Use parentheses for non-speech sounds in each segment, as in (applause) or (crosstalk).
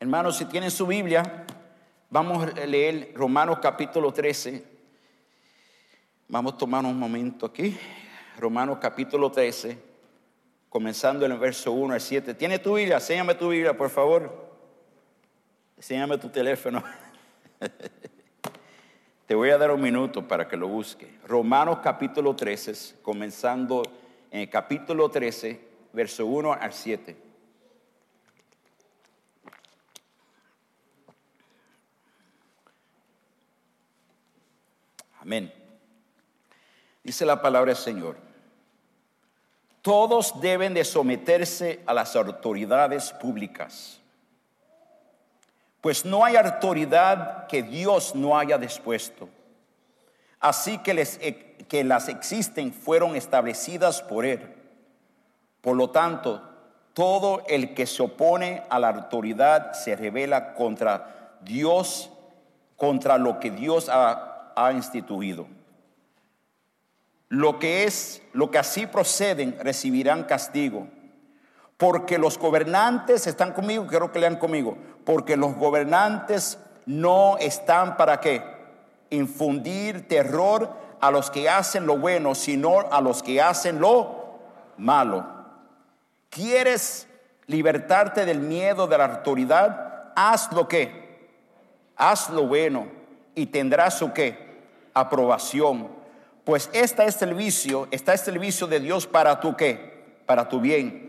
Hermanos, si tienen su Biblia, vamos a leer Romanos capítulo 13. Vamos a tomar un momento aquí. Romanos capítulo 13, comenzando en el verso 1 al 7. ¿Tiene tu Biblia? Enséñame tu Biblia, por favor. Enséñame tu teléfono. (laughs) Te voy a dar un minuto para que lo busque. Romanos capítulo 13, comenzando en el capítulo 13, verso 1 al 7. Amén. Dice la palabra del Señor. Todos deben de someterse a las autoridades públicas pues no hay autoridad que Dios no haya dispuesto. Así que, les, que las existen fueron establecidas por Él. Por lo tanto, todo el que se opone a la autoridad se revela contra Dios, contra lo que Dios ha, ha instituido. Lo que es, lo que así proceden, recibirán castigo porque los gobernantes están conmigo, quiero que lean conmigo, porque los gobernantes no están para qué? Infundir terror a los que hacen lo bueno, sino a los que hacen lo malo. ¿Quieres libertarte del miedo de la autoridad? Haz lo que, haz lo bueno y tendrás su qué? Aprobación. Pues esta es el vicio, está este el vicio de Dios para tu qué? Para tu bien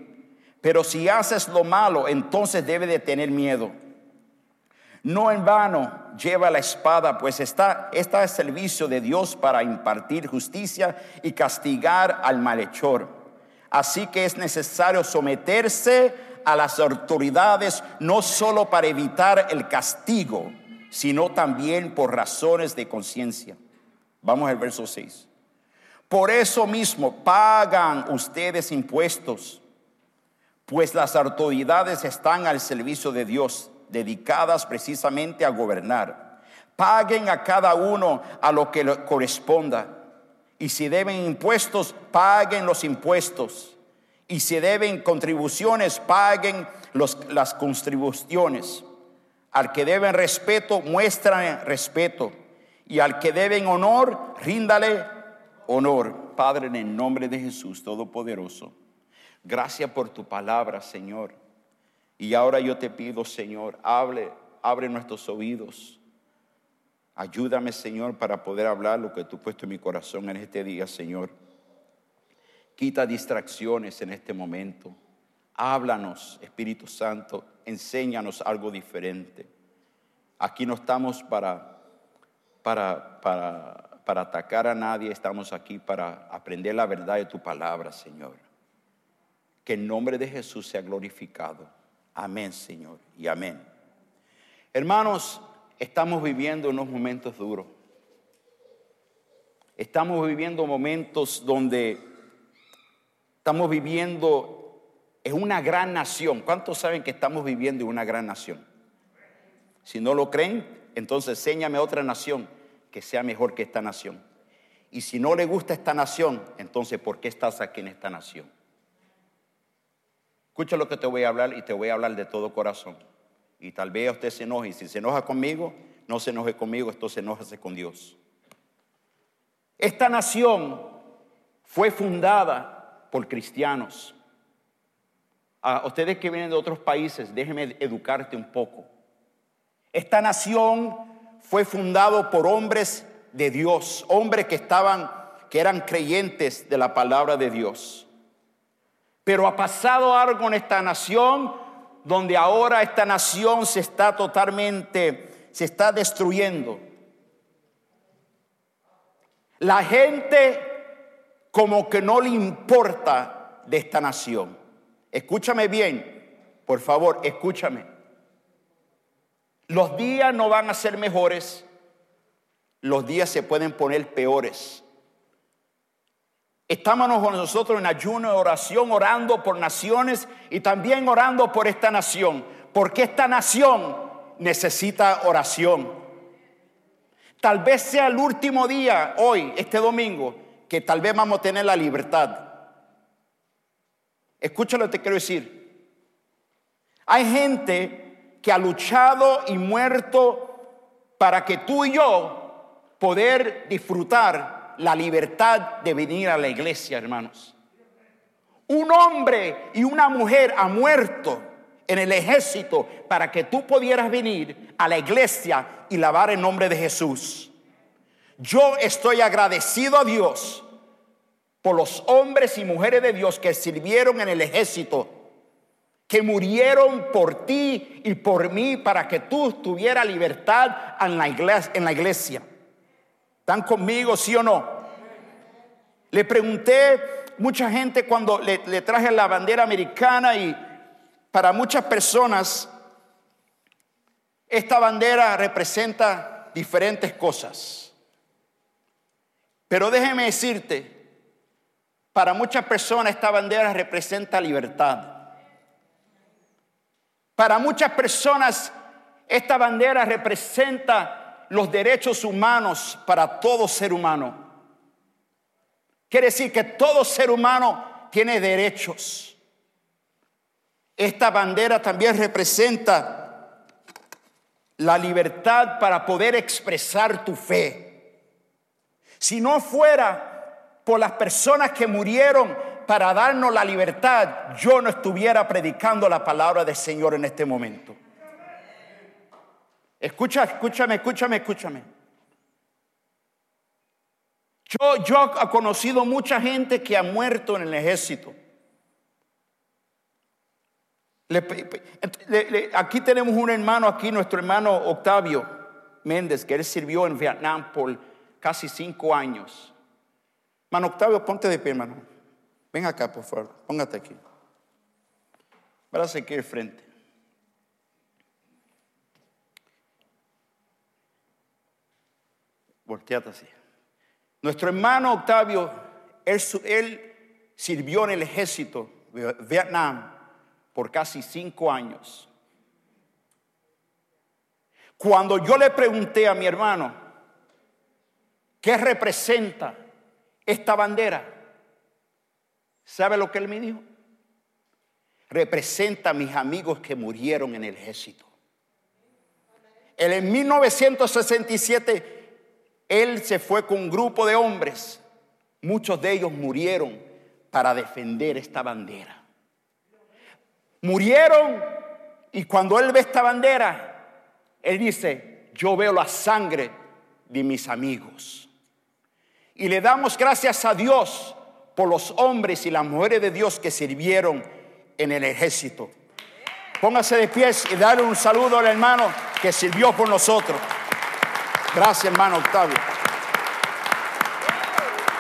pero si haces lo malo, entonces debe de tener miedo. No en vano lleva la espada, pues está, está el servicio de Dios para impartir justicia y castigar al malhechor. Así que es necesario someterse a las autoridades no solo para evitar el castigo, sino también por razones de conciencia. Vamos al verso 6. Por eso mismo pagan ustedes impuestos pues las autoridades están al servicio de Dios, dedicadas precisamente a gobernar. Paguen a cada uno a lo que le corresponda. Y si deben impuestos, paguen los impuestos. Y si deben contribuciones, paguen las contribuciones. Al que deben respeto, muestran respeto. Y al que deben honor, ríndale honor. Padre, en el nombre de Jesús Todopoderoso. Gracias por tu palabra, Señor. Y ahora yo te pido, Señor, hable, abre nuestros oídos. Ayúdame, Señor, para poder hablar lo que tú has puesto en mi corazón en este día, Señor. Quita distracciones en este momento. Háblanos, Espíritu Santo, enséñanos algo diferente. Aquí no estamos para, para, para, para atacar a nadie, estamos aquí para aprender la verdad de tu palabra, Señor. Que el nombre de Jesús sea glorificado. Amén, Señor, y amén. Hermanos, estamos viviendo unos momentos duros. Estamos viviendo momentos donde estamos viviendo en una gran nación. ¿Cuántos saben que estamos viviendo en una gran nación? Si no lo creen, entonces enséñame otra nación que sea mejor que esta nación. Y si no le gusta esta nación, entonces ¿por qué estás aquí en esta nación? Escucha lo que te voy a hablar y te voy a hablar de todo corazón. Y tal vez usted se enoje. Y si se enoja conmigo, no se enoje conmigo, esto se enoja con Dios. Esta nación fue fundada por cristianos. A ustedes que vienen de otros países, déjenme educarte un poco. Esta nación fue fundada por hombres de Dios, hombres que estaban, que eran creyentes de la palabra de Dios. Pero ha pasado algo en esta nación donde ahora esta nación se está totalmente, se está destruyendo. La gente como que no le importa de esta nación. Escúchame bien, por favor, escúchame. Los días no van a ser mejores, los días se pueden poner peores. Estamos nosotros en ayuno y oración, orando por naciones y también orando por esta nación, porque esta nación necesita oración. Tal vez sea el último día, hoy, este domingo, que tal vez vamos a tener la libertad. Escúchalo, te quiero decir. Hay gente que ha luchado y muerto para que tú y yo poder disfrutar la libertad de venir a la iglesia, hermanos. Un hombre y una mujer ha muerto en el ejército para que tú pudieras venir a la iglesia y lavar el nombre de Jesús. Yo estoy agradecido a Dios por los hombres y mujeres de Dios que sirvieron en el ejército que murieron por ti y por mí para que tú tuvieras libertad en la iglesia. En la iglesia. ¿Están conmigo, sí o no? Le pregunté mucha gente cuando le, le traje la bandera americana y para muchas personas esta bandera representa diferentes cosas. Pero déjeme decirte, para muchas personas esta bandera representa libertad. Para muchas personas esta bandera representa los derechos humanos para todo ser humano. Quiere decir que todo ser humano tiene derechos. Esta bandera también representa la libertad para poder expresar tu fe. Si no fuera por las personas que murieron para darnos la libertad, yo no estuviera predicando la palabra del Señor en este momento. Escucha, escúchame, escúchame, escúchame. Yo, yo he conocido mucha gente que ha muerto en el ejército. aquí tenemos un hermano, aquí nuestro hermano Octavio Méndez, que él sirvió en Vietnam por casi cinco años. Hermano Octavio, ponte de pie, hermano. Ven acá, por favor, póngate aquí. Párase aquí al frente. Volteate así. Nuestro hermano Octavio, él, él sirvió en el ejército de Vietnam por casi cinco años. Cuando yo le pregunté a mi hermano, ¿qué representa esta bandera? ¿Sabe lo que él me dijo? Representa a mis amigos que murieron en el ejército. en 1967, él se fue con un grupo de hombres. Muchos de ellos murieron para defender esta bandera. Murieron y cuando él ve esta bandera, él dice, yo veo la sangre de mis amigos. Y le damos gracias a Dios por los hombres y las mujeres de Dios que sirvieron en el ejército. Póngase de pies y dale un saludo al hermano que sirvió por nosotros. Gracias, hermano Octavio.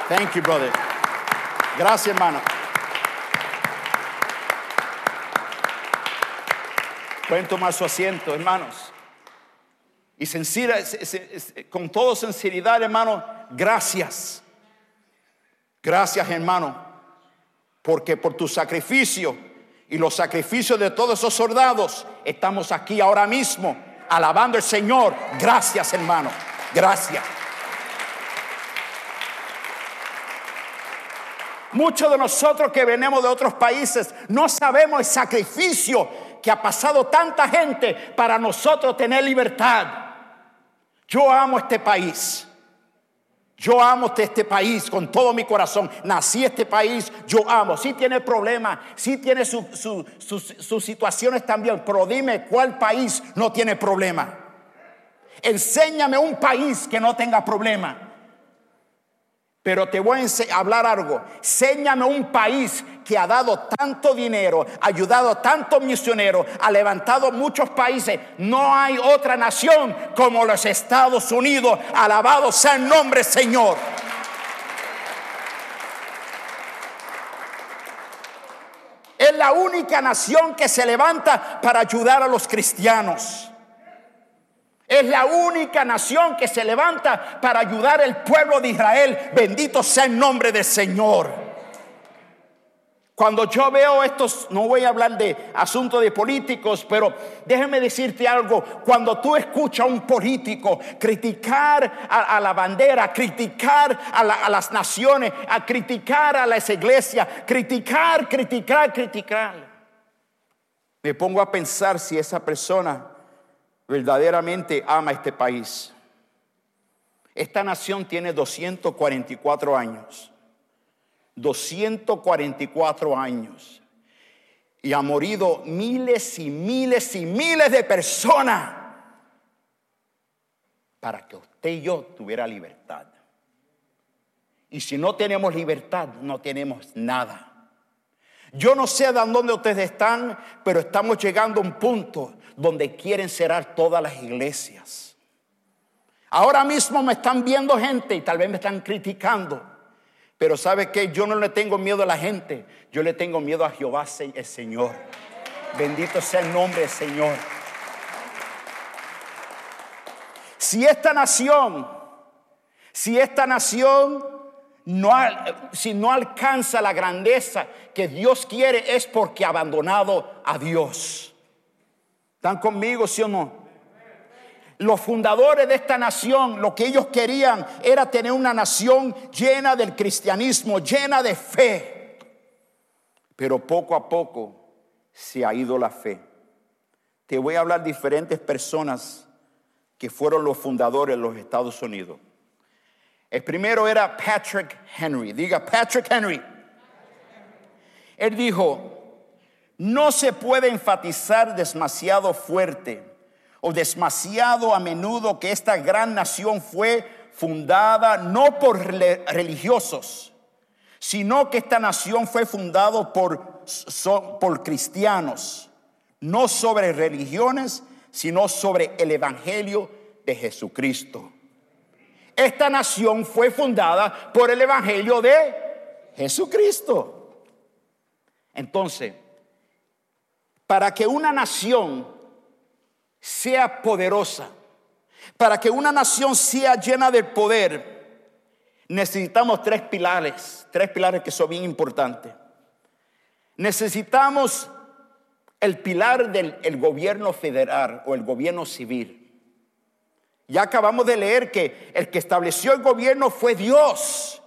Thank you, brother. Gracias, hermano. Pueden tomar su asiento, hermanos. Y con toda sinceridad, hermano, gracias Gracias hermano, porque por tu sacrificio y los sacrificios de todos esos soldados estamos aquí ahora mismo alabando al Señor. Gracias hermano, gracias. Muchos de nosotros que venimos de otros países no sabemos el sacrificio que ha pasado tanta gente para nosotros tener libertad. Yo amo este país. Yo amo este país con todo mi corazón. Nací este país, yo amo. Sí tiene problemas, sí tiene sus situaciones también, pero dime cuál país no tiene problema. Enséñame un país que no tenga problema. Pero te voy a hablar algo. Séñame un país que ha dado tanto dinero, ha ayudado a tantos misioneros, ha levantado muchos países. No hay otra nación como los Estados Unidos. Alabado sea el nombre Señor. Es la única nación que se levanta para ayudar a los cristianos. Es la única nación que se levanta para ayudar al pueblo de Israel. Bendito sea el nombre del Señor. Cuando yo veo estos, no voy a hablar de asuntos de políticos, pero déjame decirte algo. Cuando tú escuchas a un político criticar a, la bandera, criticar a, a, las naciones, a criticar a las iglesias, criticar, criticar, criticar. me pongo a pensar si esa persona verdaderamente ama este país. Esta nación tiene 244 años. 244 años. Y ha morido miles y miles y miles de personas para que usted y yo tuviera libertad. Y si no tenemos libertad, no tenemos nada. Yo no sé de dónde ustedes están, pero estamos llegando a un punto donde quieren cerrar todas las iglesias. Ahora mismo me están viendo gente y tal vez me están criticando. Pero sabe que yo no le tengo miedo a la gente, yo le tengo miedo a Jehová el Señor. Bendito sea el nombre del Señor. Si esta nación, si esta nación no, si no alcanza la grandeza que Dios quiere es porque ha abandonado a Dios. ¿Están conmigo, sí o no? Los fundadores de esta nación, lo que ellos querían era tener una nación llena del cristianismo, llena de fe. Pero poco a poco se ha ido la fe. Te voy a hablar de diferentes personas que fueron los fundadores de los Estados Unidos. El primero era Patrick Henry. Diga, Patrick Henry. Él dijo, no se puede enfatizar demasiado fuerte o demasiado a menudo que esta gran nación fue fundada no por religiosos, sino que esta nación fue fundada por, por cristianos, no sobre religiones, sino sobre el Evangelio de Jesucristo. Esta nación fue fundada por el Evangelio de Jesucristo. Entonces, para que una nación sea poderosa, para que una nación sea llena de poder, necesitamos tres pilares, tres pilares que son bien importantes. Necesitamos el pilar del gobierno federal o el gobierno civil. Ya acabamos de leer que el que estableció el gobierno fue Dios.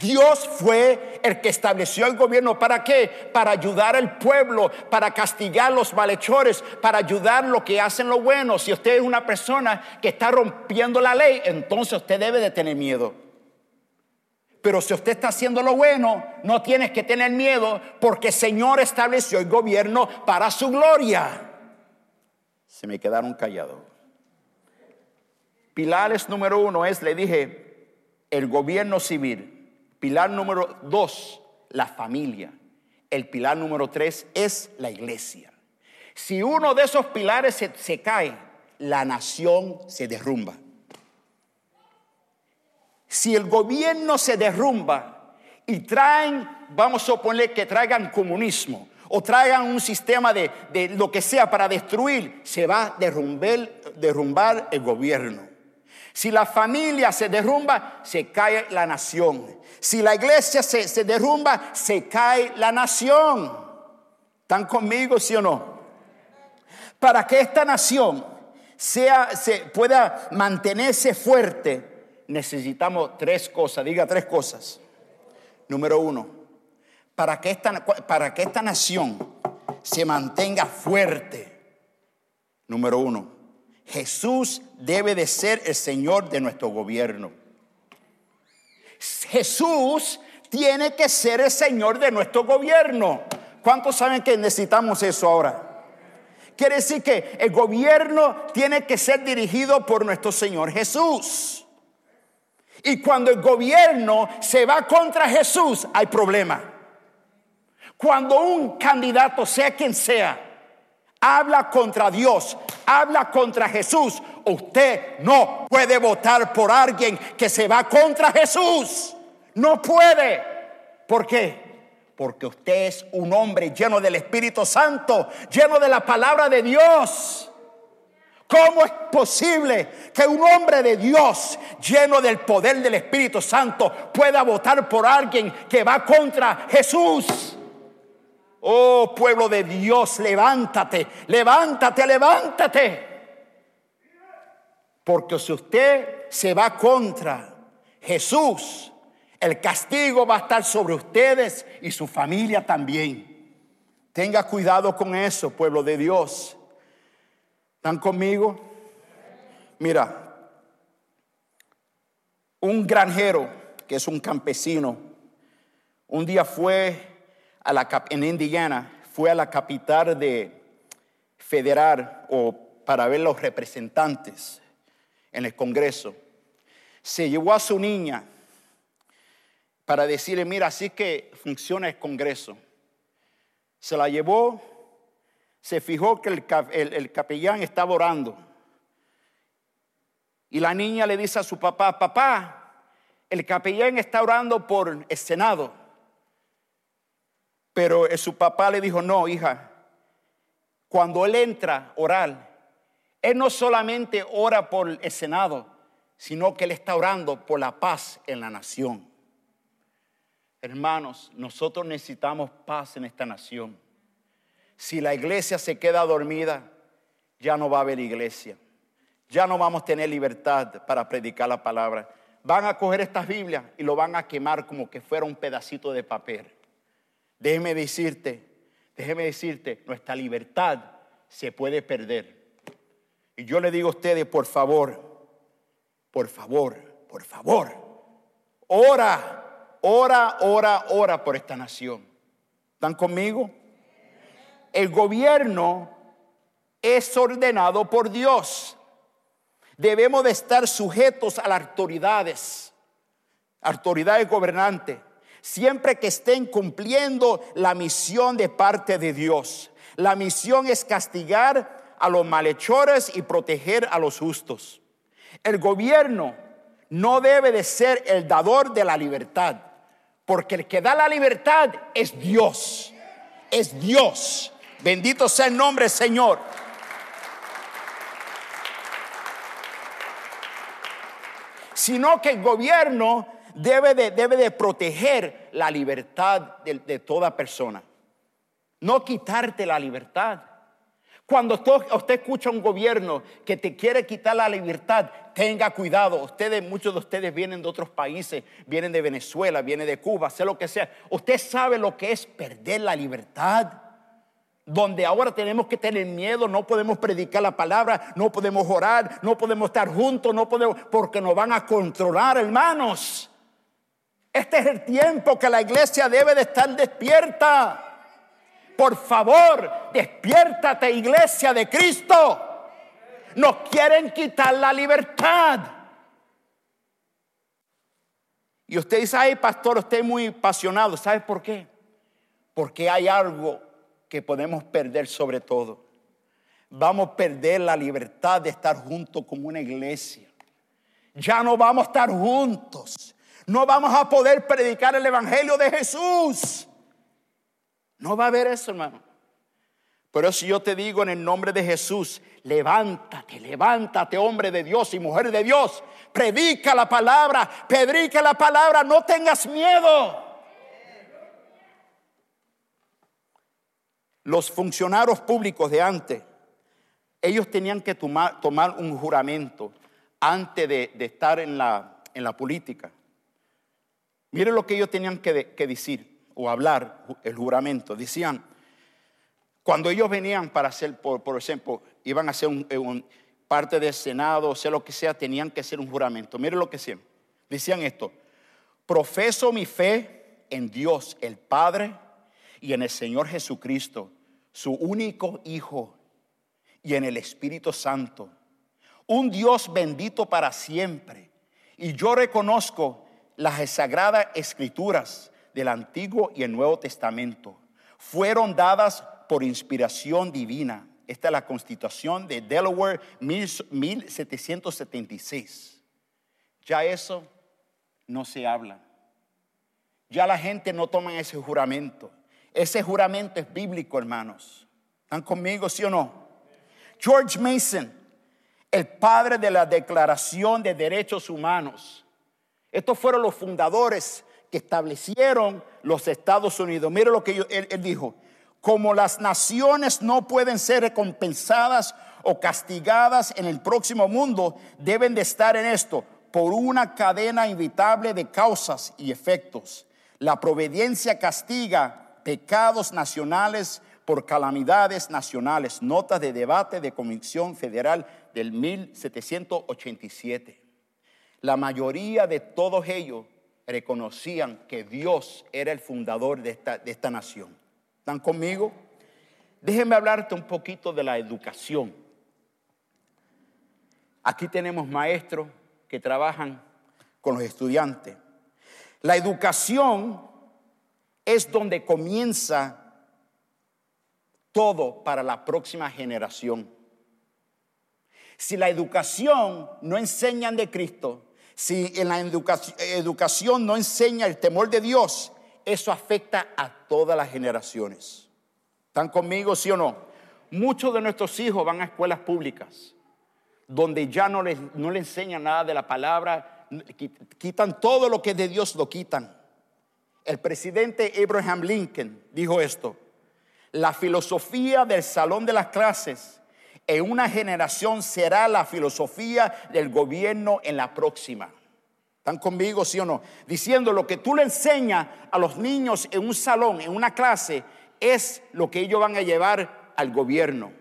Dios fue el que estableció el gobierno. ¿Para qué? Para ayudar al pueblo, para castigar los malhechores, para ayudar lo que hacen lo bueno. Si usted es una persona que está rompiendo la ley, entonces usted debe de tener miedo. Pero si usted está haciendo lo bueno, no tienes que tener miedo porque el Señor estableció el gobierno para su gloria. Se me quedaron callados. Pilares número uno es, le dije, el gobierno civil. Pilar número dos, la familia. El pilar número tres es la iglesia. Si uno de esos pilares se, cae, la nación se derrumba. Si el gobierno se derrumba y traen, vamos a suponer que traigan comunismo o traigan un sistema de, de lo que sea para destruir, se va a derrumbar, derrumbar el gobierno. Si la familia se derrumba, se cae la nación. Si la iglesia se, derrumba, se cae la nación. ¿Están conmigo, sí o no? Para que esta nación sea, se pueda mantenerse fuerte, necesitamos tres cosas. Diga tres cosas. Número uno, para que esta, para que esta nación se mantenga fuerte. Número uno, Jesús debe de ser el Señor de nuestro gobierno. Jesús tiene que ser el Señor de nuestro gobierno. ¿Cuántos saben que necesitamos eso ahora? Quiere decir que el gobierno tiene que ser dirigido por nuestro Señor Jesús. Y cuando el gobierno se va contra Jesús, hay problema. Cuando un candidato, sea quien sea, habla contra Dios, habla contra Jesús, usted no puede votar por alguien que se va contra Jesús. No puede. ¿Por qué? Porque usted es un hombre lleno del Espíritu Santo, lleno de la palabra de Dios. ¿Cómo es posible que un hombre de Dios, lleno del poder del Espíritu Santo, pueda votar por alguien que va contra Jesús? Oh pueblo de Dios, levántate, levántate, levántate. Porque si usted se va contra Jesús, el castigo va a estar sobre ustedes y su familia también. Tenga cuidado con eso, pueblo de Dios. ¿Están conmigo? Mira, un granjero, que es un campesino, un día fue en Indiana, fue a la capital de federal o para ver los representantes en el Congreso. Se llevó a su niña para decirle, mira, así que funciona el Congreso. Se la llevó, se fijó que el, capellán estaba orando. Y la niña le dice a su papá, papá, el capellán está orando por el Senado. Pero su papá le dijo, no, hija, cuando él entra a orar, él no solamente ora por el Senado, sino que él está orando por la paz en la nación. Hermanos, nosotros necesitamos paz en esta nación. Si la iglesia se queda dormida, ya no va a haber iglesia. Ya no vamos a tener libertad para predicar la palabra. Van a coger estas Biblias y lo van a quemar como que fuera un pedacito de papel. Déjeme decirte, déjeme decirte, nuestra libertad se puede perder. Y yo le digo a ustedes, por favor, por favor, por favor, ora Ora, ora, ora por esta nación. ¿Están conmigo? El gobierno es ordenado por Dios. Debemos de estar sujetos a las autoridades, autoridades gobernantes, siempre que estén cumpliendo la misión de parte de Dios. La misión es castigar a los malhechores y proteger a los justos. El gobierno no debe de ser el dador de la libertad. Porque el que da la libertad es Dios. Es Dios. Bendito sea el nombre, Señor. Sino que el gobierno debe de, proteger la libertad de, de toda persona. No quitarte la libertad. Cuando usted escucha un gobierno que te quiere quitar la libertad, tenga cuidado. Ustedes, muchos de ustedes vienen de otros países, vienen de Venezuela, vienen de Cuba, sé lo que sea. Usted sabe lo que es perder la libertad. Donde ahora tenemos que tener miedo, no podemos predicar la palabra, no podemos orar, no podemos estar juntos, no podemos, porque nos van a controlar, hermanos. Este es el tiempo que la iglesia debe de estar despierta. Por favor, despiértate iglesia de Cristo. Nos quieren quitar la libertad. Y usted dice, ay pastor, usted es muy apasionado. ¿Sabe por qué? Porque hay algo que podemos perder sobre todo. Vamos a perder la libertad de estar juntos como una iglesia. Ya no vamos a estar juntos. No vamos a poder predicar el Evangelio de Jesús. No va a haber eso, hermano. Pero si yo te digo en el nombre de Jesús, levántate, levántate, hombre de Dios y mujer de Dios. Predica la palabra, predica la palabra, no tengas miedo. Los funcionarios públicos de antes, ellos tenían que tomar, un juramento antes de, estar en la, en la política. Miren lo que ellos tenían que, decir o hablar el juramento. Decían, cuando ellos venían para hacer, por, ejemplo, iban a hacer eh, un, parte del Senado, o sea lo que sea, tenían que hacer un juramento. Miren lo que decían. Decían esto, profeso mi fe en Dios el Padre y en el Señor Jesucristo, su único Hijo, y en el Espíritu Santo, un Dios bendito para siempre. Y yo reconozco las sagradas escrituras del Antiguo y el Nuevo Testamento fueron dadas por inspiración divina. Esta es la constitución de Delaware 1776. Ya eso no se habla. Ya la gente no toma ese juramento. Ese juramento es bíblico, hermanos. ¿Están conmigo, sí o no? George Mason, el padre de la Declaración de Derechos Humanos. Estos fueron los fundadores que establecieron los Estados Unidos. Mire lo que él, dijo. Como las naciones no pueden ser recompensadas o castigadas en el próximo mundo, deben de estar en esto por una cadena inevitable de causas y efectos. La providencia castiga pecados nacionales por calamidades nacionales, notas de debate de Comisión Federal del 1787. La mayoría de todos ellos reconocían que Dios era el fundador de esta, de esta nación. ¿Están conmigo? Déjenme hablarte un poquito de la educación. Aquí tenemos maestros que trabajan con los estudiantes. La educación es donde comienza todo para la próxima generación. Si la educación no enseña de Cristo, si en la educación, no enseña el temor de Dios, eso afecta a todas las generaciones. ¿Están conmigo, sí o no? Muchos de nuestros hijos van a escuelas públicas, donde ya no les, no les enseñan nada de la palabra, quitan todo lo que es de Dios, lo quitan. El presidente Abraham Lincoln dijo esto, la filosofía del salón de las clases en una generación será la filosofía del gobierno en la próxima. ¿Están conmigo, sí o no? Diciendo lo que tú le enseñas a los niños en un salón, en una clase, es lo que ellos van a llevar al gobierno.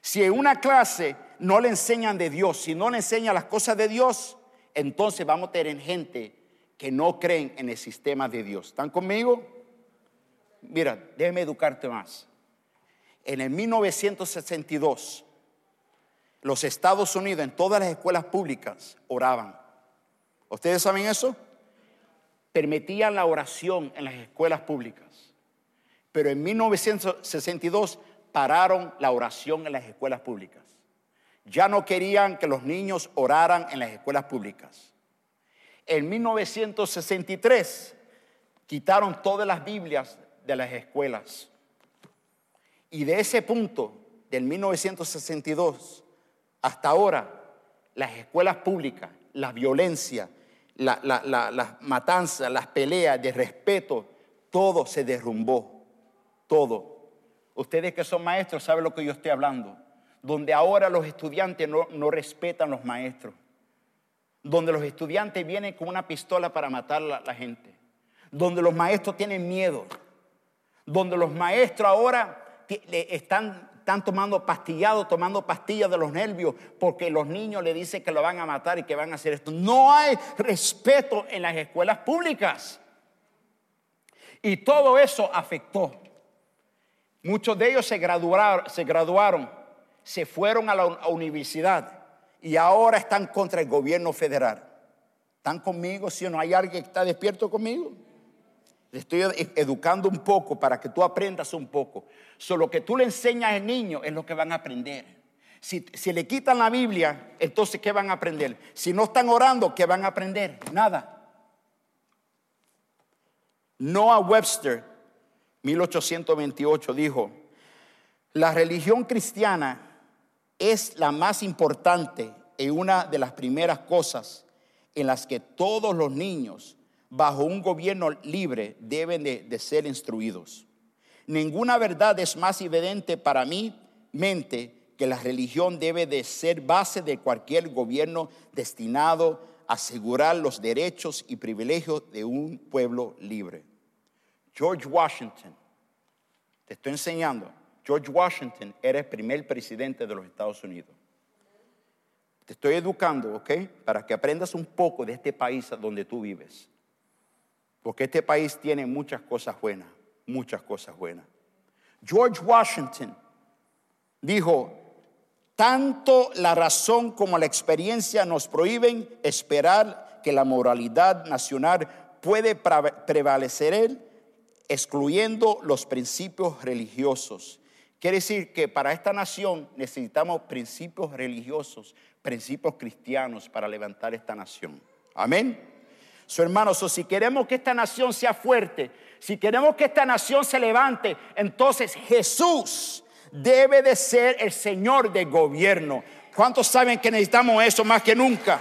Si en una clase no le enseñan de Dios, si no le enseñan las cosas de Dios, entonces vamos a tener gente que no creen en el sistema de Dios. ¿Están conmigo? mira, déjeme educarte más. En el 1962, los Estados Unidos, en todas las escuelas públicas, oraban. ¿Ustedes saben eso? Permitían la oración en las escuelas públicas. Pero en 1962 pararon la oración en las escuelas públicas. Ya no querían que los niños oraran en las escuelas públicas. En 1963 quitaron todas las Biblias de las escuelas. Y de ese punto, del 1962 hasta ahora, las escuelas públicas, la violencia, las la, matanzas, las peleas de respeto, todo se derrumbó, todo. Ustedes que son maestros saben lo que yo estoy hablando. Donde ahora los estudiantes no, no respetan los maestros. Donde los estudiantes vienen con una pistola para matar a la gente. Donde los maestros tienen miedo donde los maestros ahora están, están tomando pastillado, tomando pastillas de los nervios, porque los niños le dicen que lo van a matar y que van a hacer esto. No hay respeto en las escuelas públicas. Y todo eso afectó. Muchos de ellos se graduaron, se, graduaron, se fueron a la universidad y ahora están contra el gobierno federal. ¿Están conmigo? Si no hay alguien que está despierto conmigo. Le estoy educando un poco para que tú aprendas un poco. Solo que tú le enseñas al niño es lo que van a aprender. Si, si, le quitan la Biblia, entonces ¿qué van a aprender? Si no están orando, ¿qué van a aprender? Nada. Noah Webster, 1828, dijo, la religión cristiana es la más importante y una de las primeras cosas en las que todos los niños bajo un gobierno libre deben de, ser instruidos. Ninguna verdad es más evidente para mi mente que la religión debe de ser base de cualquier gobierno destinado a asegurar los derechos y privilegios de un pueblo libre. George Washington, te estoy enseñando, George Washington era el primer presidente de los Estados Unidos. Te estoy educando, ¿ok? Para que aprendas un poco de este país donde tú vives. Porque este país tiene muchas cosas buenas, muchas cosas buenas. George Washington dijo, tanto la razón como la experiencia nos prohíben esperar que la moralidad nacional puede prevalecer excluyendo los principios religiosos. Quiere decir que para esta nación necesitamos principios religiosos, principios cristianos para levantar esta nación. Amén. Su hermano, si queremos que esta nación sea fuerte, si queremos que esta nación se levante, entonces Jesús debe de ser el Señor del gobierno. ¿Cuántos saben que necesitamos eso más que nunca?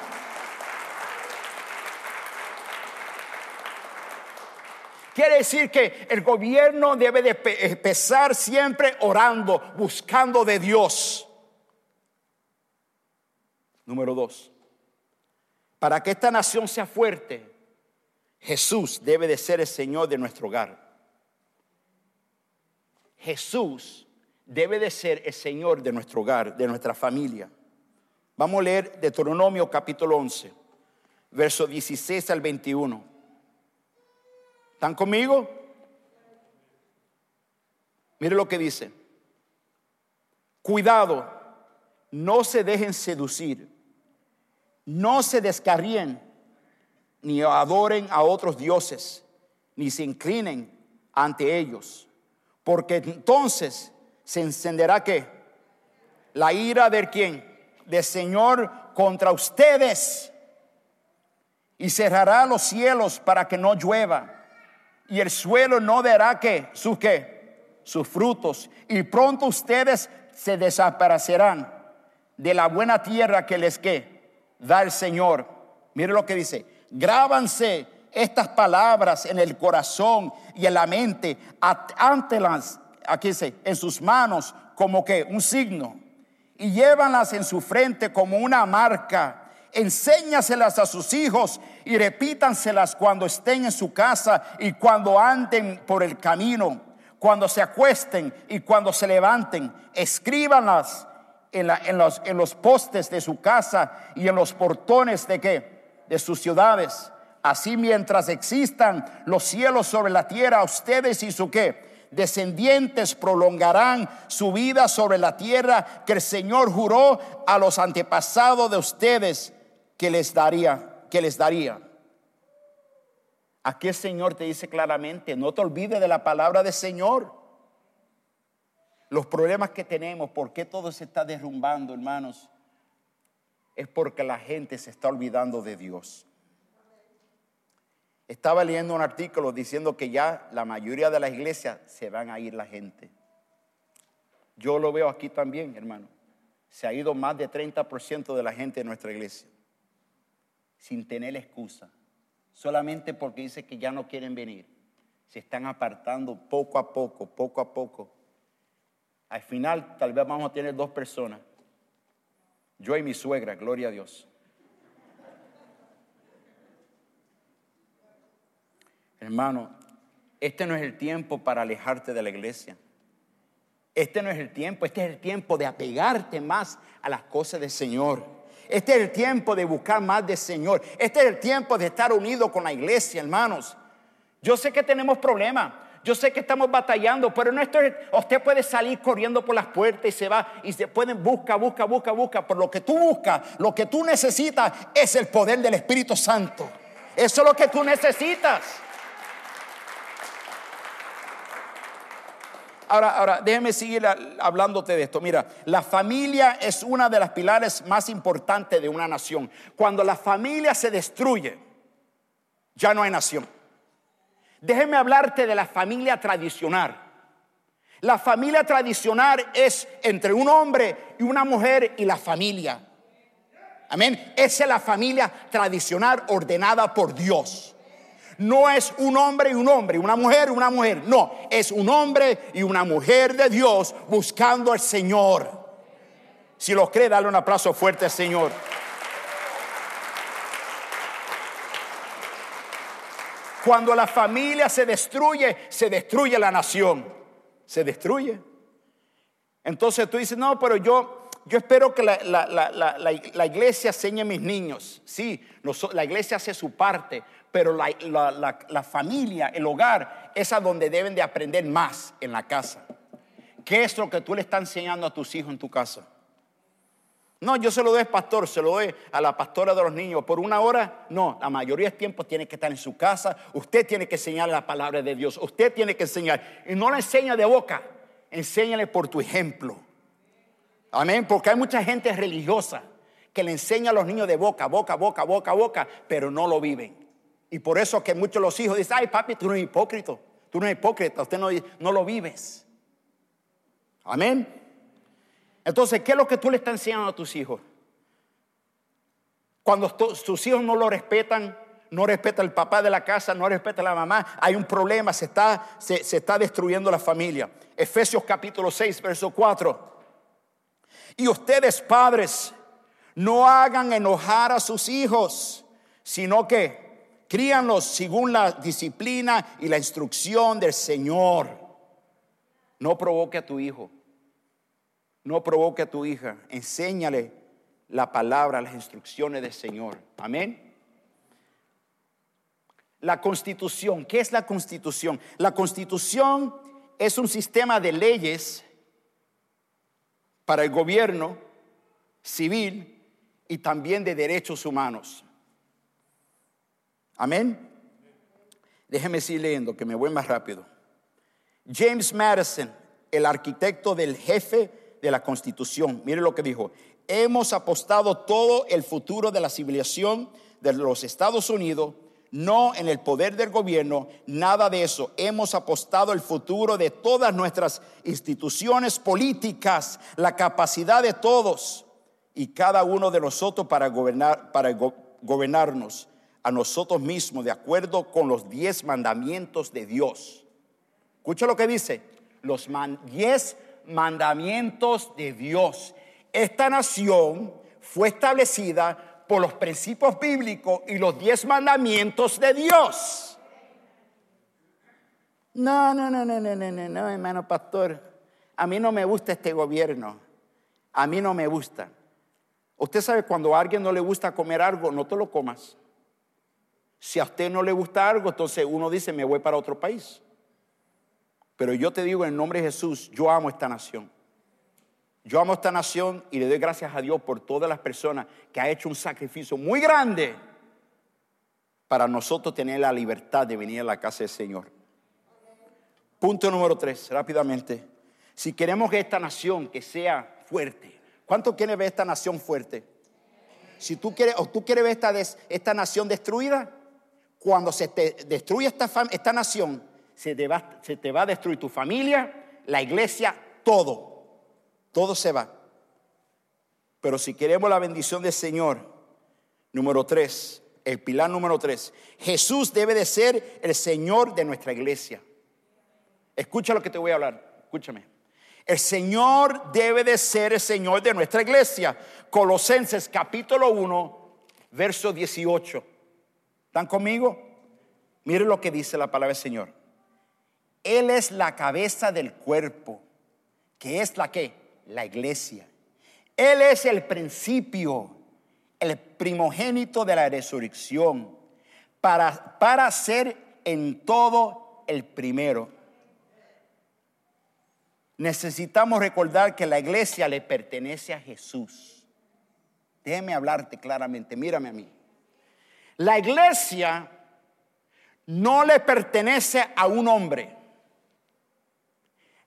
Quiere decir que el gobierno debe de empezar siempre orando, buscando de Dios. Número dos, para que esta nación sea fuerte, Jesús debe de ser el Señor de nuestro hogar. Jesús debe de ser el Señor de nuestro hogar, de nuestra familia. Vamos a leer Deuteronomio capítulo 11, verso 16 al 21. ¿Están conmigo? Mire lo que dice. Cuidado, no se dejen seducir, no se descarríen, ni adoren a otros dioses, ni se inclinen ante ellos, porque entonces se encenderá que la ira de quién? Del Señor contra ustedes. Y cerrará los cielos para que no llueva. Y el suelo no dará que sus qué sus frutos. Y pronto ustedes se desaparecerán de la buena tierra que les que da el Señor. Mire lo que dice, grábanse estas palabras en el corazón y en la mente, ante las, aquí dice, en sus manos como que un signo, y llévanlas en su frente como una marca. Enséñaselas a sus hijos y repítanselas cuando estén en su casa y cuando anden por el camino, cuando se acuesten y cuando se levanten. Escríbanlas en, los, en los postes de su casa y en los portones de qué? De sus ciudades. Así mientras existan los cielos sobre la tierra, ustedes y su qué? descendientes prolongarán su vida sobre la tierra que el Señor juró a los antepasados de ustedes que les daría, que les daría. Aquí el Señor te dice claramente, no te olvides de la palabra del Señor. Los problemas que tenemos, por qué todo se está derrumbando, hermanos, es porque la gente se está olvidando de Dios. Estaba leyendo un artículo diciendo que ya la mayoría de las iglesias se van a ir la gente. Yo lo veo aquí también, hermano. Se ha ido más de 30% de la gente de nuestra iglesia sin tener excusa, solamente porque dice que ya no quieren venir. Se están apartando poco a poco, poco a poco al final tal vez vamos a tener dos personas. Yo y mi suegra, gloria a Dios. Hermano, este no es el tiempo para alejarte de la iglesia. Este no es el tiempo, este es el tiempo de apegarte más a las cosas del Señor. Este es el tiempo de buscar más del Señor. Este es el tiempo de estar unido con la iglesia, hermanos. Yo sé que tenemos problemas. Yo sé que estamos batallando, pero no esto usted puede salir corriendo por las puertas y se va y se pueden busca, busca, busca, busca, por lo que tú buscas, lo que tú necesitas es el poder del Espíritu Santo. Eso es lo que tú necesitas. Ahora, ahora, déjeme seguir hablándote de esto. Mira, la familia es una de las pilares más importantes de una nación. Cuando la familia se destruye, ya no hay nación. Déjeme hablarte de la familia tradicional. La familia tradicional es entre un hombre y una mujer y la familia. Amén. Esa es la familia tradicional ordenada por Dios. No es un hombre y un hombre, una mujer y una mujer. No, es un hombre y una mujer de Dios buscando al Señor. Si lo cree, dale un aplauso fuerte al Señor. Cuando la familia se destruye, se destruye la nación. Se destruye. Entonces tú dices, no, pero yo, yo espero que la, iglesia enseñe a mis niños. Sí, la iglesia hace su parte, pero la, familia, el hogar, es a donde deben de aprender más en la casa. ¿Qué es lo que tú le estás enseñando a tus hijos en tu casa? No, yo se lo doy al pastor, se lo doy a la pastora de los niños. Por una hora, no, la mayoría del tiempo tiene que estar en su casa. Usted tiene que enseñarle la palabra de Dios. Usted tiene que enseñar. Y no la enseña de boca, enséñale por tu ejemplo. Amén, porque hay mucha gente religiosa que le enseña a los niños de boca, boca, boca, boca, boca, pero no lo viven. Y por eso que muchos de los hijos dicen, ay papi, tú no eres hipócrita, tú no eres hipócrita, usted no, no lo vives. Amén. Entonces, ¿qué es lo que tú le estás enseñando a tus hijos? Cuando tus hijos no lo respetan, no respeta el papá de la casa, no respeta la mamá, hay un problema, se está, se, se está destruyendo la familia. Efesios capítulo 6, verso 4. Y ustedes, padres, no hagan enojar a sus hijos, sino que críanlos según la disciplina y la instrucción del Señor. No provoque a tu hijo. No provoque a tu hija. Enséñale la palabra, las instrucciones del Señor. Amén. La constitución, ¿qué es la constitución? La constitución es un sistema de leyes para el gobierno civil y también de derechos humanos. Amén. Déjeme seguir leyendo, que me voy más rápido. James Madison, el arquitecto del jefe de la constitución, mire lo que dijo. Hemos apostado todo el futuro de la civilización de los Estados Unidos no en el poder del gobierno, nada de eso. Hemos apostado el futuro de todas nuestras instituciones políticas, la capacidad de todos y cada uno de nosotros para gobernar, para gobernarnos a nosotros mismos de acuerdo con los diez mandamientos de Dios. Escucha lo que dice, los diez mandamientos de Dios. Esta nación fue establecida por los principios bíblicos y los diez mandamientos de Dios. No, no, no, no, no, no, no, no, hermano pastor. A mí no me gusta este gobierno. A mí no me gusta. Usted sabe cuando a alguien no le gusta comer algo, no te lo comas. Si a usted no le gusta algo, entonces uno dice, me voy para otro país. Pero yo te digo en nombre de Jesús, yo amo esta nación. Yo amo esta nación y le doy gracias a Dios por todas las personas que ha hecho un sacrificio muy grande para nosotros tener la libertad de venir a la casa del Señor. Punto número tres, rápidamente. Si queremos que esta nación que sea fuerte, ¿cuánto quiere ver esta nación fuerte? Si tú quieres, o tú quieres ver esta, esta nación destruida, cuando se destruye esta, esta nación, se te, va, se te va a destruir tu familia, la iglesia, todo todo se va. Pero si queremos la bendición del Señor, número tres, el pilar número tres, Jesús debe de ser el Señor de nuestra iglesia. Escucha lo que te voy a hablar, escúchame. El Señor debe de ser el Señor de nuestra iglesia. Colosenses capítulo 1, verso 18. ¿Están conmigo? Miren lo que dice la palabra del Señor. Él es la cabeza del cuerpo, que es la que la iglesia. Él es el principio, el primogénito de la resurrección, para, para ser en todo el primero. Necesitamos recordar que la iglesia le pertenece a Jesús. Déjeme hablarte claramente, mírame a mí. La iglesia no le pertenece a un hombre.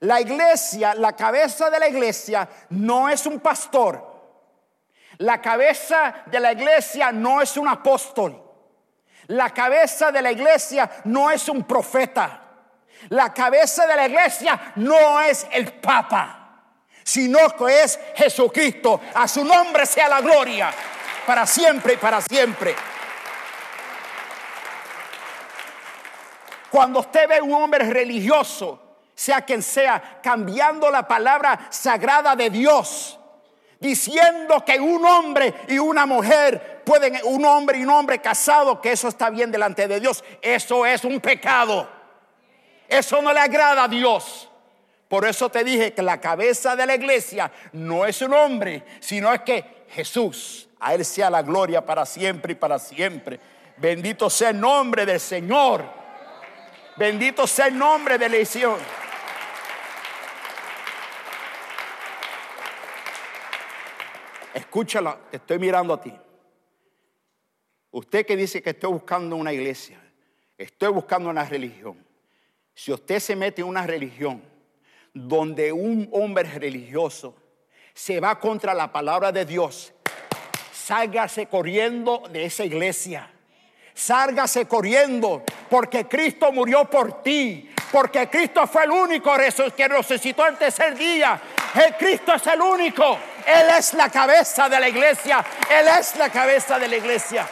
La iglesia, la cabeza de la iglesia no es un pastor. La cabeza de la iglesia no es un apóstol. La cabeza de la iglesia no es un profeta. La cabeza de la iglesia no es el papa, sino que es Jesucristo. A su nombre sea la gloria para siempre y para siempre. Cuando usted ve un hombre religioso sea quien sea, cambiando la palabra sagrada de Dios, diciendo que un hombre y una mujer pueden, un hombre y un hombre casado, que eso está bien delante de Dios, eso es un pecado. Eso no le agrada a Dios. Por eso te dije que la cabeza de la iglesia no es un hombre, sino es que Jesús, a Él sea la gloria para siempre y para siempre. Bendito sea el nombre del Señor. Bendito sea el nombre de la iglesia. Escúchala, te estoy mirando a ti. Usted que dice que estoy buscando una iglesia, estoy buscando una religión. Si usted se mete en una religión donde un hombre religioso se va contra la palabra de Dios, sálgase corriendo de esa iglesia. Sálgase corriendo porque Cristo murió por ti, porque Cristo fue el único que resucitó el tercer día. El Cristo es el único. Él es la cabeza de la iglesia. Él es la cabeza de la iglesia.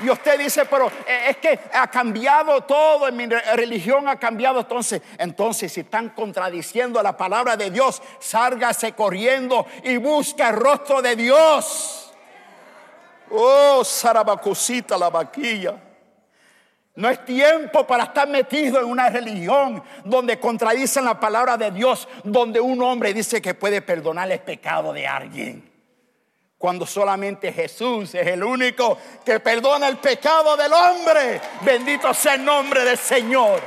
Y usted dice, pero eh, es que ha cambiado todo, en mi religión ha cambiado. Entonces, entonces si están contradiciendo la palabra de Dios, sálgase corriendo y busca el rostro de Dios. Oh, Sarabacosita la vaquilla. No es tiempo para estar metido en una religión donde contradicen la palabra de Dios, donde un hombre dice que puede perdonar el pecado de alguien. Cuando solamente Jesús es el único que perdona el pecado del hombre. Bendito sea el nombre del Señor.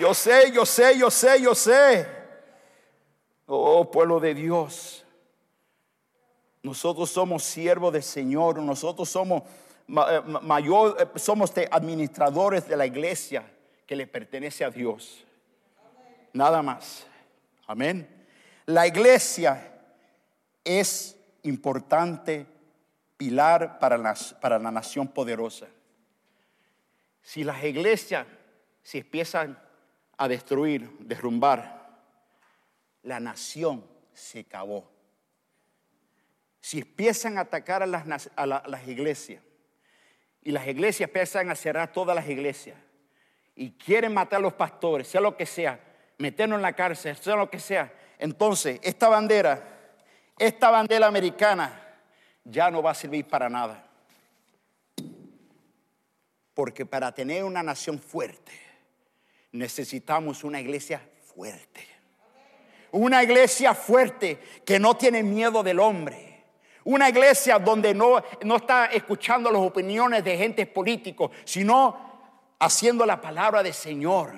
Yo sé, yo sé, yo sé, yo sé. Oh, pueblo de Dios. Nosotros somos siervos del Señor. Nosotros somos eh, mayor, eh, somos administradores de la iglesia que le pertenece a Dios. Nada más. Amén. La iglesia es importante pilar para la, para la nación poderosa. Si las iglesias se empiezan a destruir, derrumbar, la nación se acabó. Si empiezan a atacar a las, a las iglesias, y las iglesias empiezan a cerrar todas las iglesias y quieren matar a los pastores, sea lo que sea, meternos en la cárcel, sea lo que sea. Entonces, esta bandera, esta bandera americana ya no va a servir para nada. Porque para tener una nación fuerte, necesitamos una iglesia fuerte. Una iglesia fuerte que no tiene miedo del hombre una iglesia donde no, no está escuchando las opiniones de gente políticos, sino haciendo la palabra del Señor.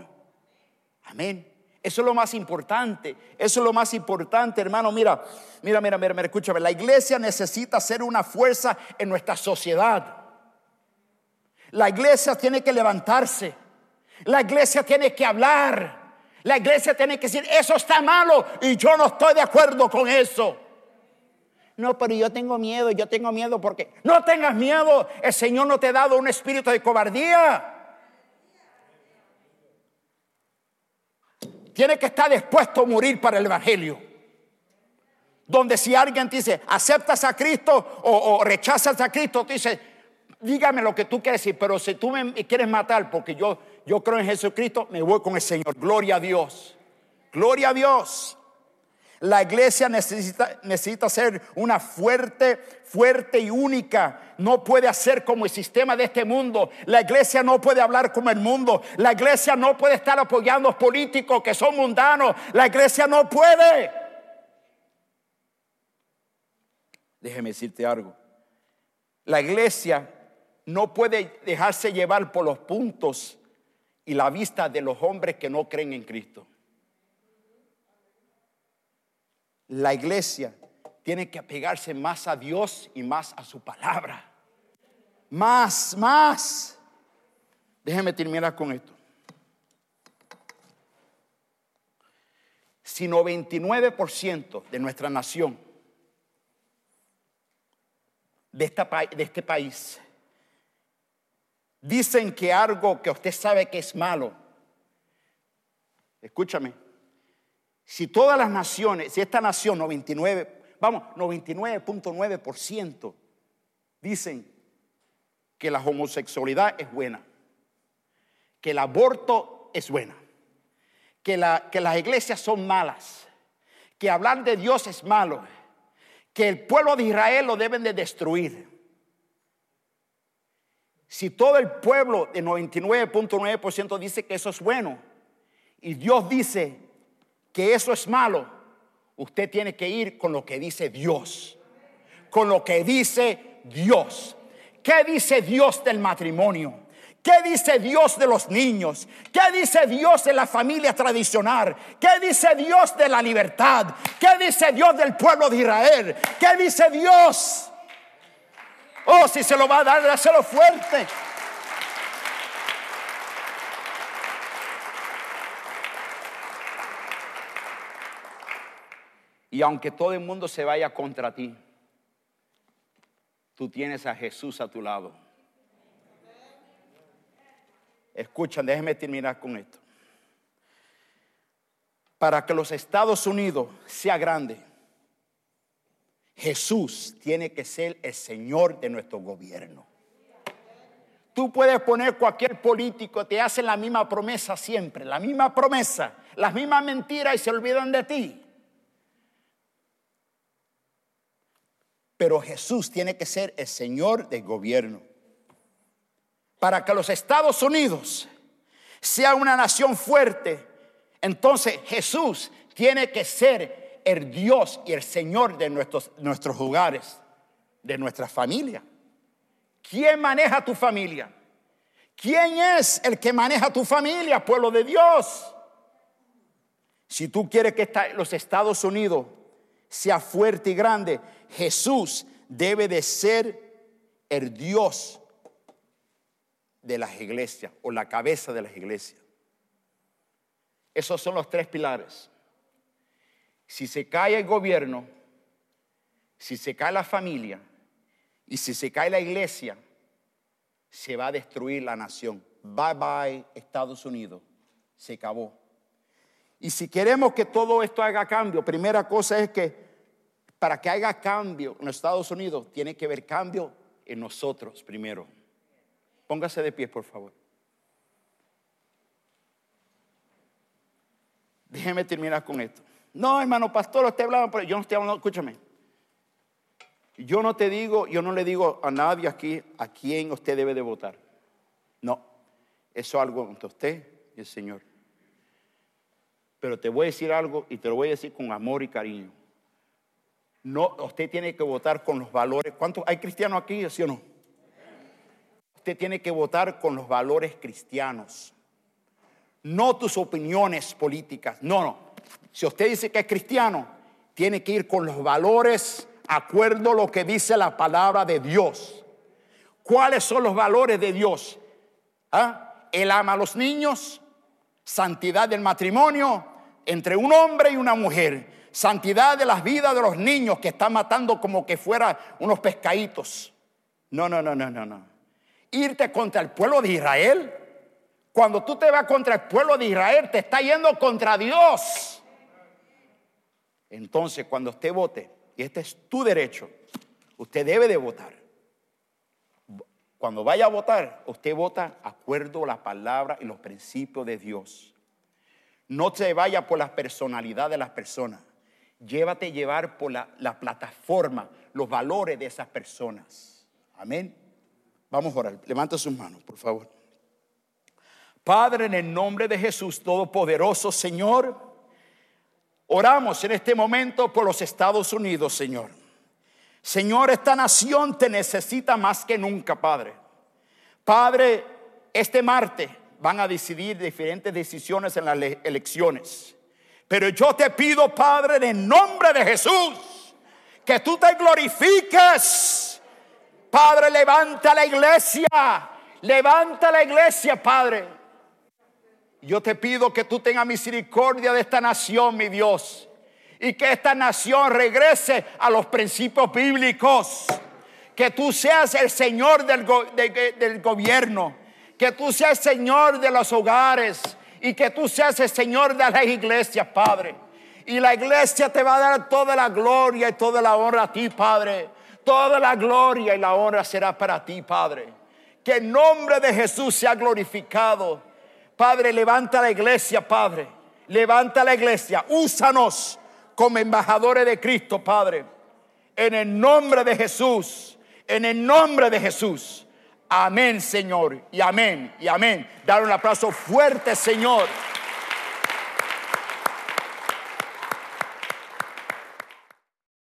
Amén. Eso es lo más importante. Eso es lo más importante, hermano. Mira, mira, mira, mira, mira, escúchame. La iglesia necesita ser una fuerza en nuestra sociedad. La iglesia tiene que levantarse. La iglesia tiene que hablar. La iglesia tiene que decir, eso está malo y yo no estoy de acuerdo con eso. No, pero yo tengo miedo, yo tengo miedo porque no tengas miedo, el Señor no te ha dado un espíritu de cobardía. Tiene que estar dispuesto a morir para el Evangelio. Donde si alguien te dice, aceptas a Cristo o, rechazas a Cristo, te dice, dígame lo que tú quieres decir, pero si tú me quieres matar porque yo, yo creo en Jesucristo, me voy con el Señor. Gloria a Dios. Gloria a Dios. La iglesia necesita, necesita ser una fuerte, fuerte y única. No puede hacer como el sistema de este mundo. La iglesia no puede hablar como el mundo. La iglesia no puede estar apoyando a políticos que son mundanos. La iglesia no puede. Déjeme decirte algo. La iglesia no puede dejarse llevar por los puntos y la vista de los hombres que no creen en Cristo. La iglesia tiene que apegarse más a Dios y más a su palabra. Más, más. Déjeme terminar con esto. Si 99% de nuestra nación, de, de este país, dicen que algo que usted sabe que es malo, escúchame, si todas las naciones, si esta nación 99, vamos, 99.9% dicen que la homosexualidad es buena, que el aborto es buena, que, la, que las iglesias son malas, que hablar de Dios es malo, que el pueblo de Israel lo deben de destruir. Si todo el pueblo de 99.9% dice que eso es bueno y Dios dice que eso es malo, usted tiene que ir con lo que dice Dios. Con lo que dice Dios. ¿Qué dice Dios del matrimonio? ¿Qué dice Dios de los niños? ¿Qué dice Dios de la familia tradicional? ¿Qué dice Dios de la libertad? ¿Qué dice Dios del pueblo de Israel? ¿Qué dice Dios? Oh, si se lo va a dar, dáselo fuerte. Y aunque todo el mundo se vaya contra ti, tú tienes a Jesús a tu lado. Escuchan, déjenme terminar con esto. Para que los Estados Unidos sea grande, Jesús tiene que ser el Señor de nuestro gobierno. Tú puedes poner cualquier político, te hacen la misma promesa siempre, la misma promesa, las mismas mentiras y se olvidan de ti. Pero Jesús tiene que ser el Señor del gobierno. para que los Estados Unidos sea una nación fuerte, entonces Jesús tiene que ser el Dios y el Señor de nuestros, nuestros hogares, de nuestra familia. ¿Quién maneja tu familia? ¿Quién es el que maneja tu familia, pueblo de Dios? Si tú quieres que los Estados Unidos sea fuerte y grande, Jesús debe de ser el Dios de las iglesias o la cabeza de las iglesias. Esos son los tres pilares. Si se cae el gobierno, si se cae la familia y si se cae la iglesia, se va a destruir la nación. Bye bye Estados Unidos. Se acabó. Y si queremos que todo esto haga cambio, primera cosa es que para que haga cambio en Estados Unidos, tiene que haber cambio en nosotros primero. Póngase de pie, por favor. Déjeme terminar con esto. No, hermano pastor, usted hablando, pero yo no estoy hablando, escúchame. Yo no te digo, yo no le digo a nadie aquí a quién usted debe de votar. No, eso es algo entre usted y el Señor. Pero te voy a decir algo y te lo voy a decir con amor y cariño. No, usted tiene que votar con los valores. ¿Cuántos hay cristianos aquí, sí o no? usted tiene que votar con los valores cristianos, no tus opiniones políticas. No, no. Si usted dice que es cristiano, tiene que ir con los valores acuerdo a lo que dice la palabra de Dios. ¿Cuáles son los valores de Dios? ¿Ah? Él ama a los niños, santidad del matrimonio entre un hombre y una mujer, santidad de las vidas de los niños que están matando como que fueran unos pescaditos. No, no, no, no, no, no irte contra el pueblo de Israel. Cuando tú te vas contra el pueblo de Israel, te está yendo contra Dios. Entonces, cuando usted vote, y este es tu derecho, usted debe de votar. Cuando vaya a votar, usted vota acuerdo a la palabra y los principios de Dios. No se vaya por la personalidad de las personas. Llévate llevar por la, la plataforma, los valores de esas personas. Amén. Vamos a orar. Levanta sus manos, por favor. Padre, en el nombre de Jesús Todopoderoso, Señor, oramos en este momento por los Estados Unidos, Señor. Señor, esta nación te necesita más que nunca, Padre. Padre, este martes van a decidir diferentes decisiones en las elecciones. Pero yo te pido, Padre, en el nombre de Jesús, que tú te glorifiques Padre, levanta la iglesia. Levanta la iglesia, Padre. Yo te pido que tú tengas misericordia de esta nación, mi Dios. Y que esta nación regrese a los principios bíblicos. Que tú seas el Señor del, del gobierno. Que tú seas Señor de los hogares. Y que tú seas el Señor de las iglesias, Padre. Y la iglesia te va a dar toda la gloria y toda la honra a ti, Padre. Toda la gloria y la honra será para ti, Padre. Que el nombre de Jesús sea glorificado. Padre, levanta la iglesia, Padre. Levanta la iglesia. Úsanos como embajadores de Cristo, Padre. En el nombre de Jesús. En el nombre de Jesús. Amén, Señor. Y amén. Y amén. Dar un aplauso fuerte, Señor.